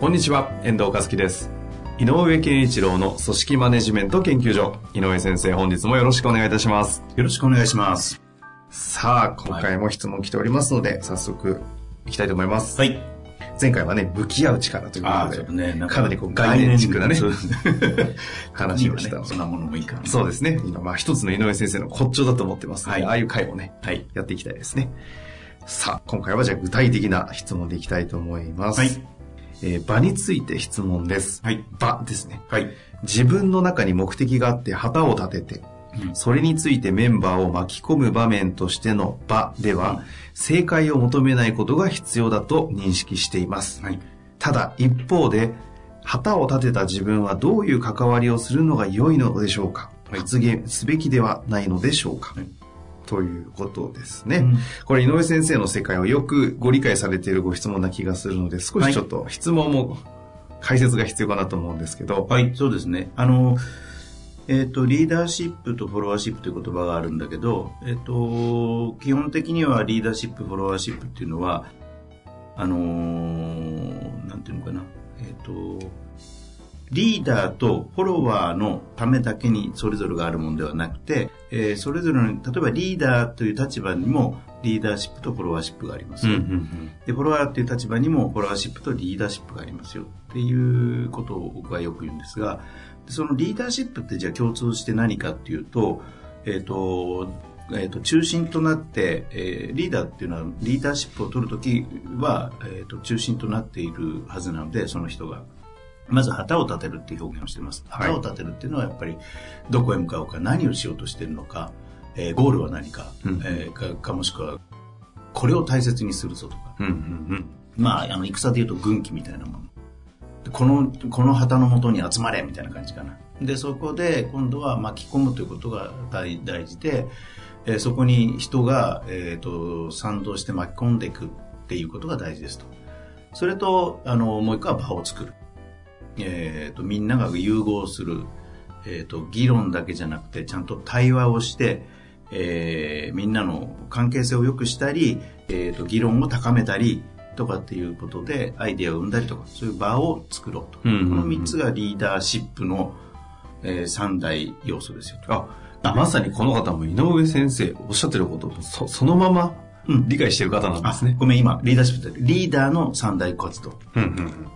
こんにちは、遠藤和樹です。井上健一郎の組織マネジメント研究所。井上先生、本日もよろしくお願いいたします。よろしくお願いします。さあ、今回も質問来ておりますので、早速、いきたいと思います。はい。前回はね、向き合う力ということで、ね。なんかなりこう概念チックなね、話をしたのねそんなものもいいから。そうですね。今、まあ一つの井上先生の骨頂だと思ってますので、はいああいう回をね、はい。やっていきたいですね。さあ、今回はじゃあ具体的な質問でいきたいと思います。はい。えー場について質問です。はい。場ですね。はい。自分の中に目的があって旗を立てて、うんそれについてメンバーを巻き込む場面としての場では、正解を求めないことが必要だと認識しています。はい。ただ一方で、旗を立てた自分はどういう関わりをするのが良いのでしょうか、はい発言すべきではないのでしょうか、はいということですね。うんこれ井上先生の世界をよくご理解されているご質問な気がするので、少しちょっと質問も解説が必要かなと思うんですけど、はい。そうですね。あの、えっ、と、リーダーシップとフォロワーシップという言葉があるんだけど、えっ、と、基本的にはリーダーシップ、フォロワーシップっていうのは、あのーなんていうのかな。えっ、と、リーダーとフォロワーのためだけにそれぞれがあるものではなくて、えーそれぞれの、例えばリーダーという立場にもリーダーシップとフォロワーシップがありますよ。で、フォロワーっていう立場にもフォロワーシップとリーダーシップがありますよ。っていうことを僕はよく言うんですが、でそのリーダーシップってじゃあ共通して何かっていうと、えっ、と、えーと中心となって、えーリーダーっていうのはリーダーシップを取るときは、えーと中心となっているはずなのでその人がまず旗を立てるっていう表現をしています、はい旗を立てるっていうのはやっぱりどこへ向かうか何をしようとしているのか、えーゴールは何か,、うんえーかかもしくはこれを大切にするぞとかうんうんまあ、あの、戦で言うと軍旗みたいなもの。でこの、この旗のもとに集まれみたいな感じかな。で、そこで今度は巻き込むということが大大事で、えーそこに人が、えっ、と、賛同して巻き込んでいくっていうことが大事ですと。それと、あの、もう一個は場を作る。えっ、と、みんなが融合する。えっ、と、議論だけじゃなくて、ちゃんと対話をして、えーみんなの関係性を良くしたり、えー、と議論を高めたりとかっていうことでアイデアを生んだりとかそういう場を作ろうと、うんうんうんこの3つがリーダーシップの、え3大要素ですよと。あ、まさにこの方も井上先生おっしゃってることとそそのままうん理解している方なんであすね。ごめん今リーダーシップってリーダーの三大活動うんうん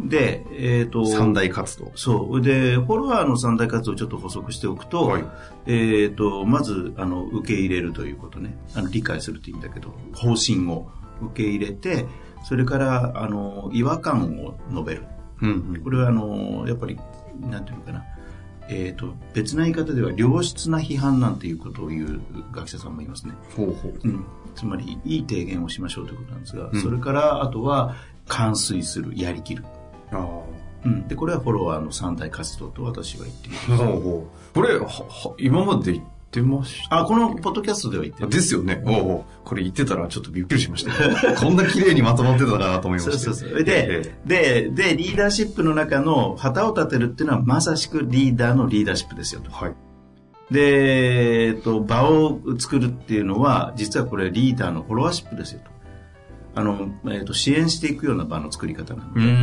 で、えっとうん三大活動。そう。でフォロワーの三大活動をちょっと補足しておくと,、はい。えっとまずあの受け入れるということね。あの理解するっていいんだけど方針を受け入れてそれからあの違和感を述べる。うんうん。これはあのやっぱりなんていうのかな。えー、と別な言い方では良質な批判なんていうことを言う学者さんもいますね、ほうほう。うん、つまりいい提言をしましょうということなんですが、うん。それからあとは完遂するやりきる、あうん、でこれはフォロワーの三大活動と私は言っていますあ。ほうほう。これ、はは今まで言ってました？あこのポッドキャストでは言ってるですよね。おうおうこれ言ってたらちょっとびっくりしました。こんな綺麗にまとまってたかなと思いました。そうそうそう。で、で、で、リーダーシップの中の旗を立てるっていうのはまさしくリーダーのリーダーシップですよと。はい。で、えっと、場を作るっていうのは、実はこれリーダーのフォロワーシップですよと。あの、えっと、支援していくような場の作り方なので。うんうんう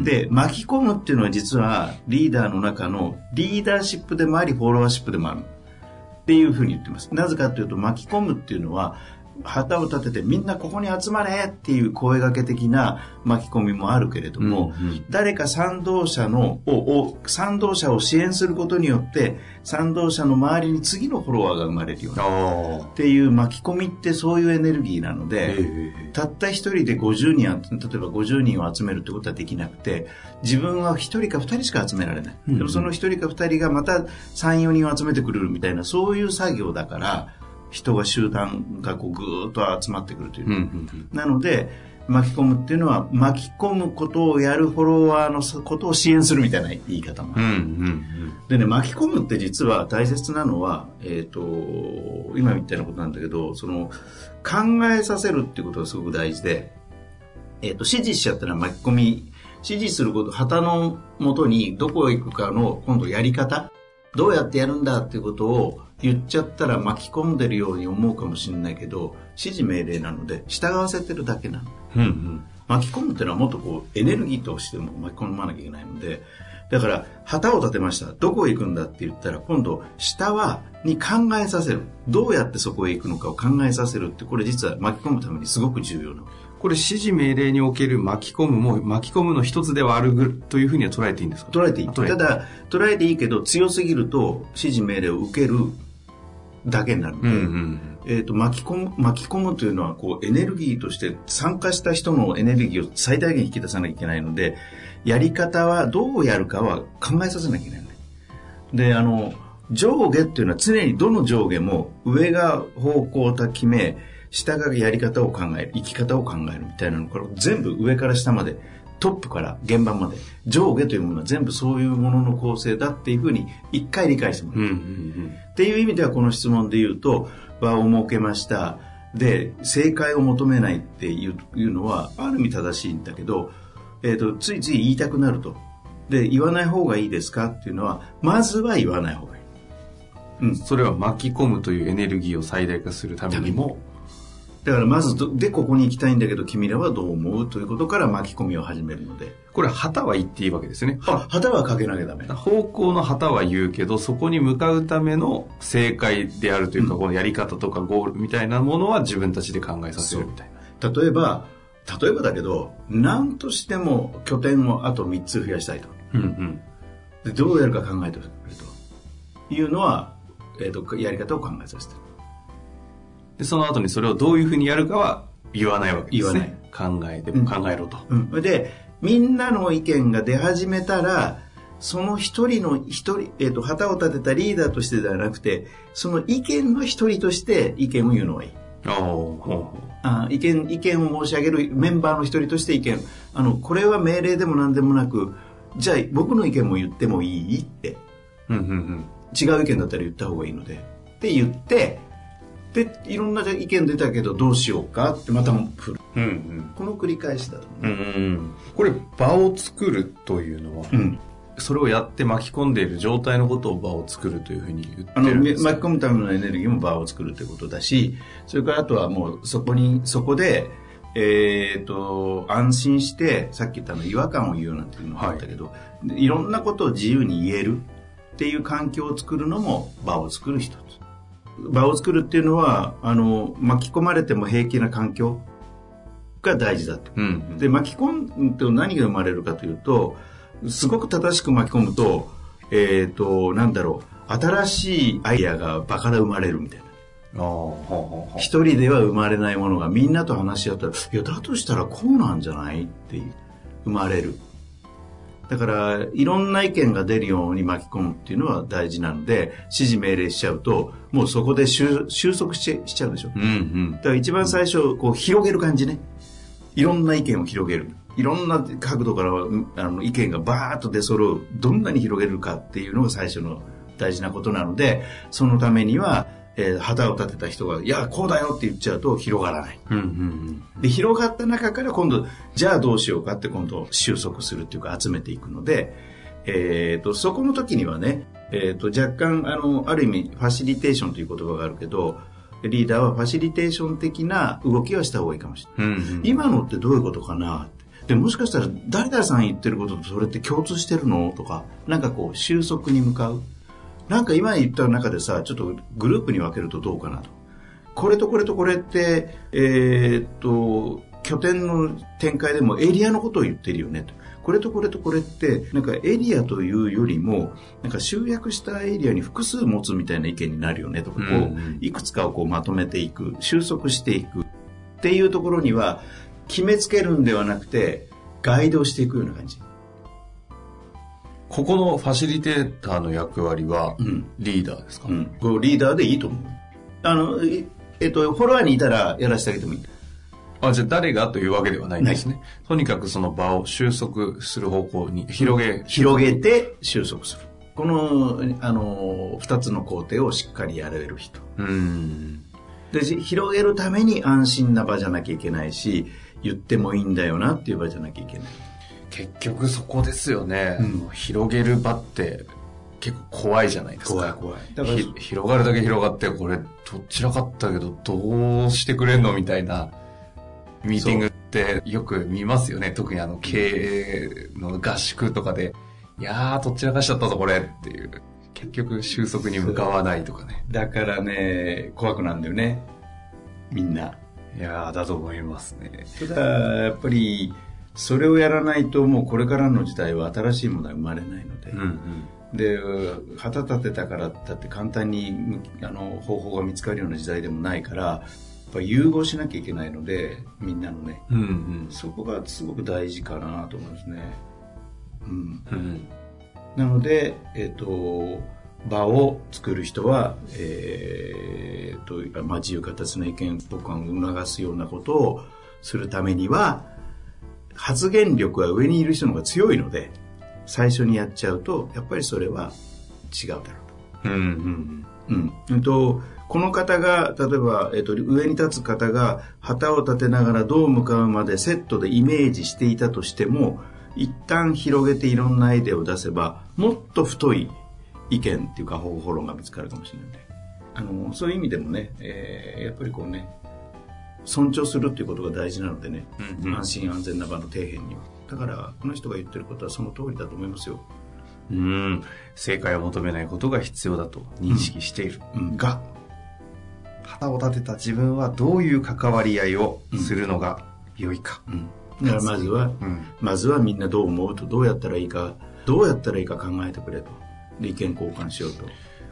ん。、で、巻き込むっていうのは実はリーダーの中のリーダーシップでもあり、フォロワーシップでもある。っていうふうに言ってます。なぜかというと、巻き込むっていうのは、旗を立ててみんなここに集まれっていう声掛け的な巻き込みもあるけれども、うんうん誰か賛同者のをを賛同者を支援することによって賛同者の周りに次のフォロワーが生まれるようなっ。ていう巻き込みってそういうエネルギーなので、えたった一人で50人あ、例えば50人を集めるってことはできなくて、自分は一人か二人しか集められない。うんでもその一人か二人がまた3、4人を集めてくれるみたいな、そういう作業だから、人が集団がこうぐーっと集まってくるという。うんうんなので、巻き込むっていうのは巻き込むことをやるフォロワーのことを支援するみたいな言い方もある、うんうんでね巻き込むって実は大切なのは、えっと今みたいなことなんだけどその考えさせるっていうことがすごく大事で、えっと指示しちゃったら巻き込み指示すること旗のもとにどこへ行くかの今度やり方どうやってやるんだっていうことを言っちゃったら巻き込んでるように思うかもしれないけど指示命令なので従わせてるだけなの。うんうん。巻き込むっていうのはもっとこうエネルギーとしても巻き込まなきゃいけないのでだから旗を立てました。どこへ行くんだって言ったら今度下はに考えさせる。どうやってそこへ行くのかを考えさせるってこれ実は巻き込むためにすごく重要なこれ指示命令における巻き込むも巻き込むの一つではあるぐというふうには捉えていいんですか？捉えていい。ただ捉えていいけど強すぎると指示命令を受けるだけになる。ので、うんうん。えー、と巻き込む巻き込むというのはこうエネルギーとして参加した人のエネルギーを最大限引き出さなきゃいけないのでやり方はどうやるかは考えさせなきゃいけないであの上下っていうのは常にどの上下も上が方向を決め下がやり方を考える生き方を考えるみたいなのから全部上から下までトップから現場まで上下というものは全部そういうものの構成だっていうふうに一回理解してもらう。うんうんっていう意味ではこの質問で言うと場を設けました。で正解を求めないっていうのはある意味正しいんだけど、えー、とついつい言いたくなると。で言わない方がいいですかっていうのはまずは言わない方がいい、うん、それは巻き込むというエネルギーを最大化するためにもだからまずどでここに行きたいんだけど君らはどう思うということから巻き込みを始めるので。これ旗は言っていいわけですよね。あ旗はかけなきゃダメ方向の旗は言うけどそこに向かうための正解であるというか、このやり方とかゴールみたいなものは自分たちで考えさせるみたいな。例えば例えばだけど何としても拠点をあと3つ増やしたいと。うんうん。でどうやるか考えてくれと。いうのは、えー、とやり方を考えさせてるでその後にそれをどういうふうにやるかは言わないわけですね。考えてうん。考えろと、うん、でみんなの意見が出始めたらその一人の一人、えー、と旗を立てたリーダーとしてではなくてその意見の一人として意見を言うのがいい。ああ意見意見を申し上げるメンバーの一人として意見あのこれは命令でも何でもなくじゃあ僕の意見も言ってもいいって。ううんうんうん。違う意見だったら言った方がいいので。って言ってでいろんな意見出たけどどうしようか？ってまた振る。うんうん。この繰り返しだと思う。うんうんこれ場を作るというのは、うん。それをやって巻き込んでいる状態のことを場を作るというふうに言あのってるんですか？巻き込むためのエネルギーも場を作るということだしそれからあとはもうそこにそこでえー、と安心してさっき言ったの違和感を言うなんていうのがあったけど、い、ろんなことを自由に言えるっていう環境を作るのも場を作る一つ場を作るっていうのはあの巻き込まれても平気な環境が大事だと。うんで巻き込むと何が生まれるかというとすごく正しく巻き込むとえっ、となんだろう新しいアイデアがバカで生まれるみたいな。一人では生まれないものがみんなと話し合ったらいやだとしたらこうなんじゃないっていう生まれるだからいろんな意見が出るように巻き込むっていうのは大事なので指示命令しちゃうともうそこで収収束ししちゃうでしょ。うんうん。だから一番最初こう広げる感じね。いろんな意見を広げる。いろんな角度からあの意見がバーッと出揃うどんなに広げるかっていうのが最初の大事なことなのでそのためには、えー旗を立てた人が「いやこうだよ」って言っちゃうと広がらない。うんうんで広がった中から今度じゃあどうしようかって今度収束するっていうか集めていくので、えー、とそこの時にはね、えー、と若干あのある意味ファシリテーションという言葉があるけどリーダーはファシリテーション的な動きはした方がいいかもしれない。うんうん。今のってどういうことかな？って。でもしかしたら誰々さん言ってることとそれって共通してるの？とかなんかこう収束に向かうなんか今言った中でさちょっとグループに分けるとどうかなと。これとこれとこれってえーっと拠点の展開でもエリアのことを言ってるよねと。これとこれとこれってなんかエリアというよりもなんか集約したエリアに複数持つみたいな意見になるよねとかこう、うん。いくつかをこうまとめていく収束していくっていうところには決めつけるんではなくてガイドしていくような感じ、ここのファシリテーターの役割はうんリーダーですか、うん、こうリーダーでいいと思う？あのいえっとフォロワーにいたらやらせてあげてもいいあ、じゃあ誰がというわけではないんですね。とにかくその場を収束する方向に広げ、広げて収束する。この、あの、二つの工程をしっかりやれる人。うん。で、じ広げるために安心な場じゃなきゃいけないし、言ってもいいんだよなっていう場じゃなきゃいけない。結局そこですよね。うん広げる場って結構怖いじゃないですか。怖い怖いだからひ広がるだけ広がって、これ、どちらかったけど、どうしてくれんのみたいな、ミーティングってよく見ますよね。特にあの、経営の合宿とかで、いやー、どちらかしちゃったぞ、これっていう。結局、収束に向かわないとかね。だからね、怖くなんだよね。みんな。いやー、だと思いますね。ただ、やっぱり、それをやらないと、もうこれからの時代は新しいものは生まれないので。うんうん。で、旗立てたからだって簡単にあの方法が見つかるような時代でもないから、やっぱ融合しなきゃいけないので、みんなのね。うんうん。そこがすごく大事かなと思いますね。うん。うん。なので、えっ、と、場を作る人は、えー、と、まあ、自由形の意見、僕は促すようなことをするためには、発言力は上にいる人の方が強いので、最初にやっちゃうと、やっぱりそれは違うだろうと。うんうん。うん。うんと、この方が、例えば、えっと、上に立つ方が旗を立てながらどう向かうまでセットでイメージしていたとしても、一旦広げていろんなアイデアを出せば、もっと太い意見っていうか方法論が見つかるかもしれないので。あの、そういう意味でもね、えーやっぱりこうね、尊重するっていうことが大事なのでね、うんうん安心安全な場の底辺には。だから、この人が言ってることはその通りだと思いますよ。うん。正解を求めないことが必要だと認識している。うん、が、旗を立てた自分はどういう関わり合いをするのが良いか。うん。だからまずは、うん。まずはみんなどう思うと、どうやったらいいか、どうやったらいいか考えてくれと。で、意見交換しようと。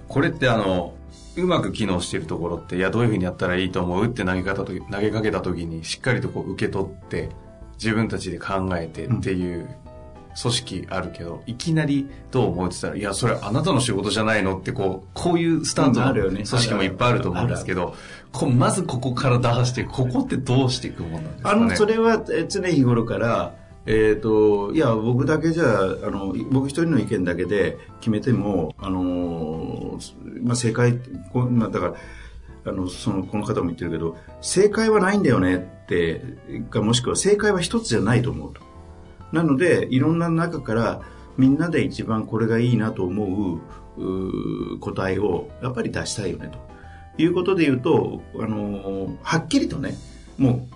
これってあの、うまく機能しているところって、いや、どういうふうにやったらいいと思うって投げ方と投げかけた時に、しっかりとこう受け取って、自分たちで考えてっていう組織あるけど、いきなりどう思うって言ったら、いや、それあなたの仕事じゃないのってこう、こういうスタンドの組うんあるよね。織もいっぱいあると思うんですけど、こうまずここから打破して、ここってどうしていくもんなんですかね？あの、それはえ常日頃から、えっ、と、いや、僕だけじゃ、あの、僕一人の意見だけで決めても、あの、まあ、正解、まあ、だから、あの、その、この方も言ってるけど、正解はないんだよねって、かもしくは正解は一つじゃないと思うと。なので、いろんな中から、みんなで一番これがいいなと思うう答えを、やっぱり出したいよね、ということで言うと、あの、はっきりとね、もう、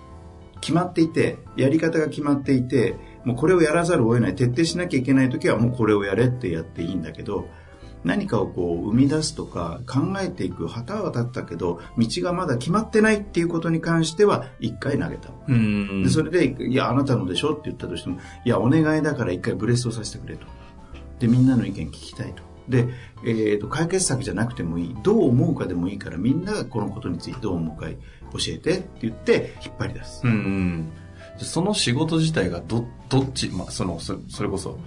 決まっていて、やり方が決まっていて、もうこれをやらざるを得ない、徹底しなきゃいけない時はもうこれをやれってやっていいんだけど、何かをこう生み出すとか考えていく旗は立ったけど、道がまだ決まってないっていうことに関しては一回投げた。うんで、それで、いや、あなたのでしょって言ったとしても、いや、お願いだから一回ブレストさせてくれと。で、みんなの意見聞きたいと。で、えっ、と、解決策じゃなくてもいい。どう思うかでもいいから、みんながこのことについてどう思うか教えてって言って、引っ張り出す。うん。その仕事自体がど、どっち、まあ、その、それこそ、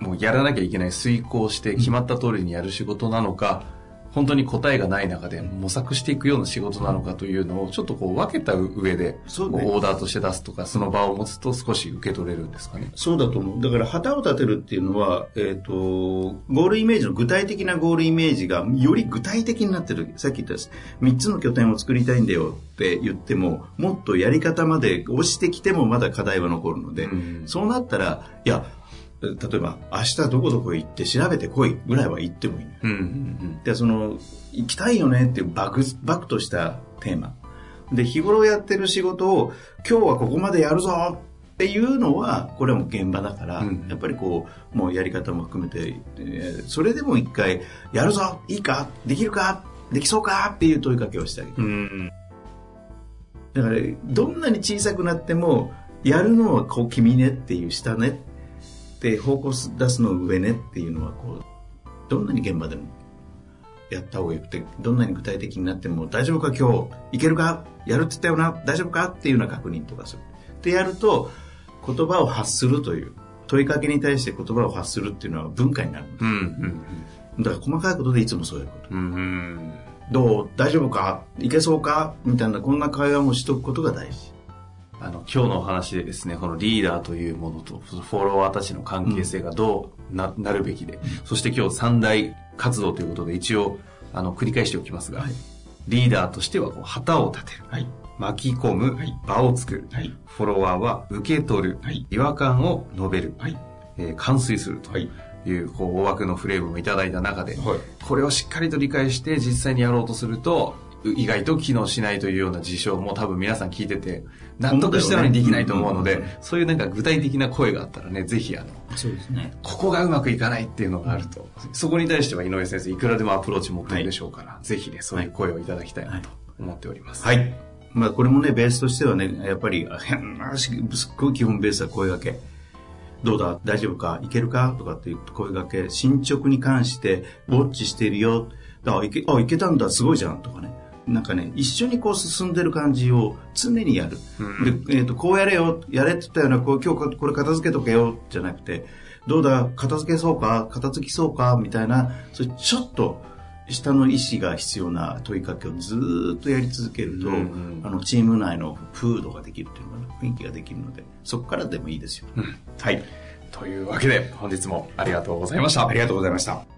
もうやらなきゃいけない遂行して決まった通りにやる仕事なのか、本当に答えがない中で模索していくような仕事なのかというのをちょっとこう分けた上で、オーダーとして出すとか、その場を持つと少し受け取れるんですかね。そうだと思う。だから、旗を立てるっていうのは、えっ、と、ゴールイメージの具体的なゴールイメージがより具体的になってる。さっき言ったです。3つの拠点を作りたいんだよって言っても、もっとやり方まで押してきてもまだ課題は残るので、うんそうなったら、いや、例えば、明日どこどこ行って調べてこいぐらいは言ってもいいのよ。うんうんで、その、行きたいよねっていうバク、バクとしたテーマ。で、日頃やってる仕事を、今日はここまでやるぞっていうのは、これはもう現場だから、うんやっぱりこう、もうやり方も含めて、えーそれでも一回、やるぞいいかできるかできそうかっていう問いかけをしてあげる。だから、どんなに小さくなっても、やるのはこう、君ねっていう下ねって方向出すの上ねっていうのはこう、どんなに現場でもやった方がよくて、どんなに具体的になっても、大丈夫か今日いけるか？やるって言ったよな？大丈夫か？っていうような確認とかする。ってやると、言葉を発するという、問いかけに対して言葉を発するっていうのは文化になる。うんうんだから細かいことでいつもそういうこと。うん。うん。どう？大丈夫か？いけそうか？みたいな、こんな会話もしとくことが大事。あの、今日のお話でですね、このリーダーというものと、フォロワーたちの関係性がどうな,、なるべきで、そして今日三大活動ということで一応、あの、繰り返しておきますが、はい、リーダーとしてはこう旗を立てる。はい、巻き込む、はい、場を作る、はい、フォロワーは受け取る、はい、違和感を述べる、はい。えー、完遂するという、こう大枠のフレームをいただいた中で、はい、これをしっかりと理解して実際にやろうとすると、意外と機能しないというような事象も多分皆さん聞いてて、納得したのにできないと思うので、ねそういうなんか具体的な声があったらね、ぜひあの、そうですね。ここがうまくいかないっていうのがあると、そこに対しては井上先生いくらでもアプローチ持ってるでしょうから、はい、ぜひね、そういう声をいただきたいなと思っております。はい。まあこれもね、ベースとしてはね、やっぱり、変な、すっごい基本ベースは声掛け。どうだ？大丈夫か？いけるか？とかっていう声掛け、進捗に関してウォッチしているよ。あ、いけ、あ、いけたんだ、すごいじゃんとかね。なんかね、一緒にこう進んでる感じを常にやる。うん、で、えっ、ー、と、こうやれよ、やれって言ったような、こう、今日これ片付けとけよ、じゃなくて、どうだ、片付けそうか、片付きそうか、みたいな、それちょっと、下の意思が必要な問いかけをずっとやり続けると、うんうん、あのチーム内の風土ができるというのかな雰囲気ができるのでそこからでもいいですよ、うん、はい。というわけで本日もありがとうございました。ありがとうございました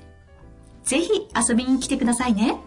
ぜひ遊びに来てくださいね。